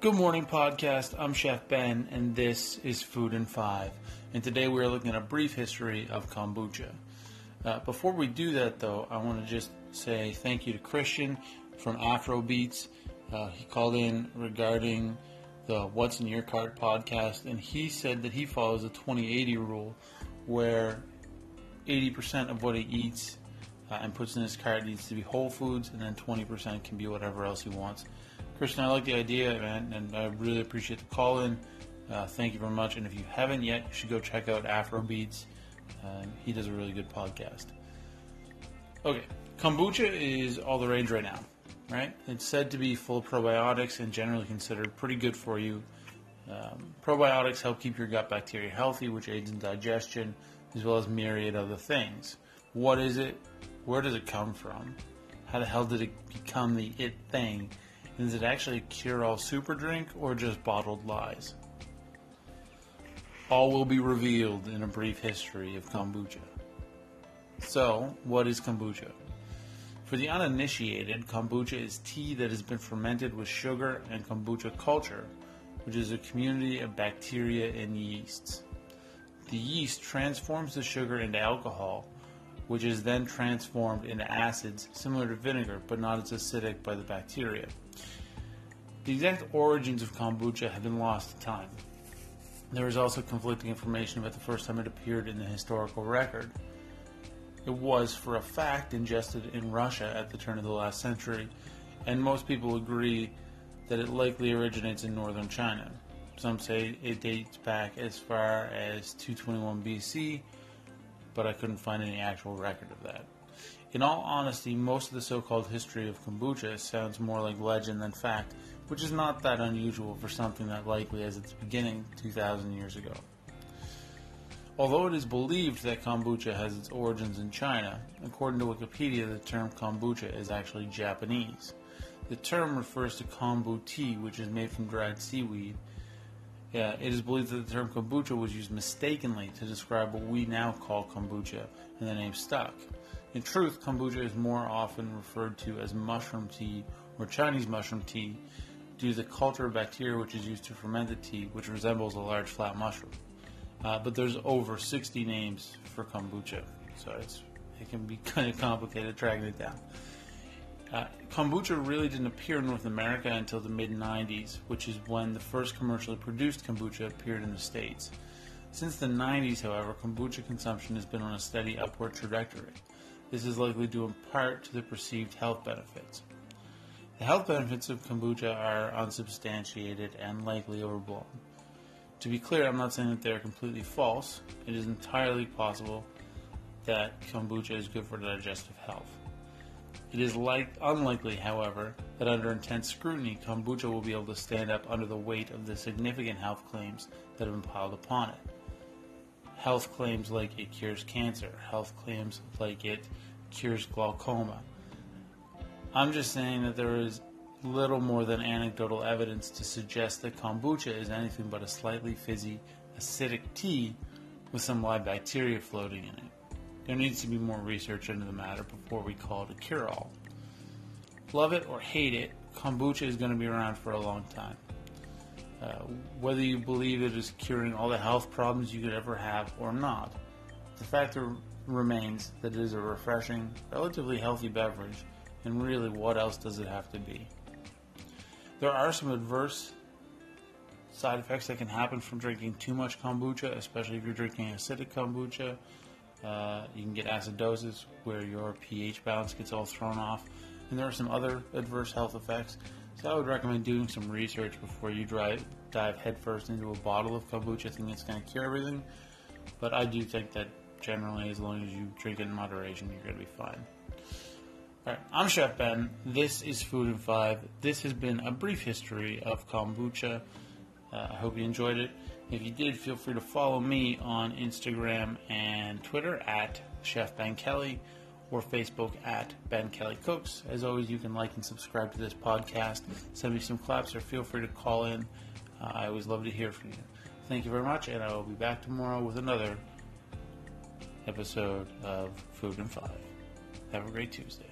Good morning, podcast. I'm Chef Ben, and this is Food in Five. And today we are looking at a brief history of kombucha. Uh, before we do that, though, I want to just say thank you to Christian from Afrobeats. Uh, he called in regarding the What's in Your Cart podcast, and he said that he follows a 2080 rule where 80% of what he eats uh, and puts in his cart needs to be whole foods, and then 20% can be whatever else he wants. Christian, I like the idea, man, and I really appreciate the call in. Uh, thank you very much. And if you haven't yet, you should go check out Afro Beats. Uh, he does a really good podcast. Okay, kombucha is all the rage right now, right? It's said to be full of probiotics and generally considered pretty good for you. Um, probiotics help keep your gut bacteria healthy, which aids in digestion, as well as myriad other things. What is it? Where does it come from? How the hell did it become the it thing? Is it actually a cure all super drink or just bottled lies? All will be revealed in a brief history of kombucha. So, what is kombucha? For the uninitiated, kombucha is tea that has been fermented with sugar and kombucha culture, which is a community of bacteria and yeasts. The yeast transforms the sugar into alcohol, which is then transformed into acids similar to vinegar but not as acidic by the bacteria. The exact origins of kombucha have been lost to time. There is also conflicting information about the first time it appeared in the historical record. It was, for a fact, ingested in Russia at the turn of the last century, and most people agree that it likely originates in northern China. Some say it dates back as far as 221 BC, but I couldn't find any actual record of that. In all honesty, most of the so called history of kombucha sounds more like legend than fact, which is not that unusual for something that likely has its beginning 2,000 years ago. Although it is believed that kombucha has its origins in China, according to Wikipedia, the term kombucha is actually Japanese. The term refers to kombu tea, which is made from dried seaweed. Yeah, it is believed that the term kombucha was used mistakenly to describe what we now call kombucha, and the name stuck. In truth, kombucha is more often referred to as mushroom tea or Chinese mushroom tea due to the culture of bacteria which is used to ferment the tea, which resembles a large flat mushroom. Uh, but there's over 60 names for kombucha, so it's it can be kind of complicated tracking it down. Uh, kombucha really didn't appear in North America until the mid 90s, which is when the first commercially produced kombucha appeared in the States. Since the 90s, however, kombucha consumption has been on a steady upward trajectory. This is likely due in part to the perceived health benefits. The health benefits of kombucha are unsubstantiated and likely overblown. To be clear, I'm not saying that they are completely false. It is entirely possible that kombucha is good for digestive health. It is like, unlikely, however, that under intense scrutiny, kombucha will be able to stand up under the weight of the significant health claims that have been piled upon it. Health claims like it cures cancer, health claims like it cures glaucoma, I'm just saying that there is little more than anecdotal evidence to suggest that kombucha is anything but a slightly fizzy, acidic tea with some live bacteria floating in it. There needs to be more research into the matter before we call it a cure all. Love it or hate it, kombucha is going to be around for a long time. Uh, whether you believe it is curing all the health problems you could ever have or not, the fact remains that it is a refreshing, relatively healthy beverage and really, what else does it have to be? There are some adverse side effects that can happen from drinking too much kombucha, especially if you're drinking acidic kombucha. Uh, you can get acidosis where your pH balance gets all thrown off. And there are some other adverse health effects. So I would recommend doing some research before you drive, dive headfirst into a bottle of kombucha thinking it's going to cure everything. But I do think that generally, as long as you drink it in moderation, you're going to be fine. Alright, I'm Chef Ben. This is Food in Five. This has been a brief history of kombucha. Uh, I hope you enjoyed it. If you did, feel free to follow me on Instagram and Twitter at Chef Ben Kelly or Facebook at Ben Kelly Cooks. As always, you can like and subscribe to this podcast. Send me some claps or feel free to call in. Uh, I always love to hear from you. Thank you very much, and I will be back tomorrow with another episode of Food in Five. Have a great Tuesday.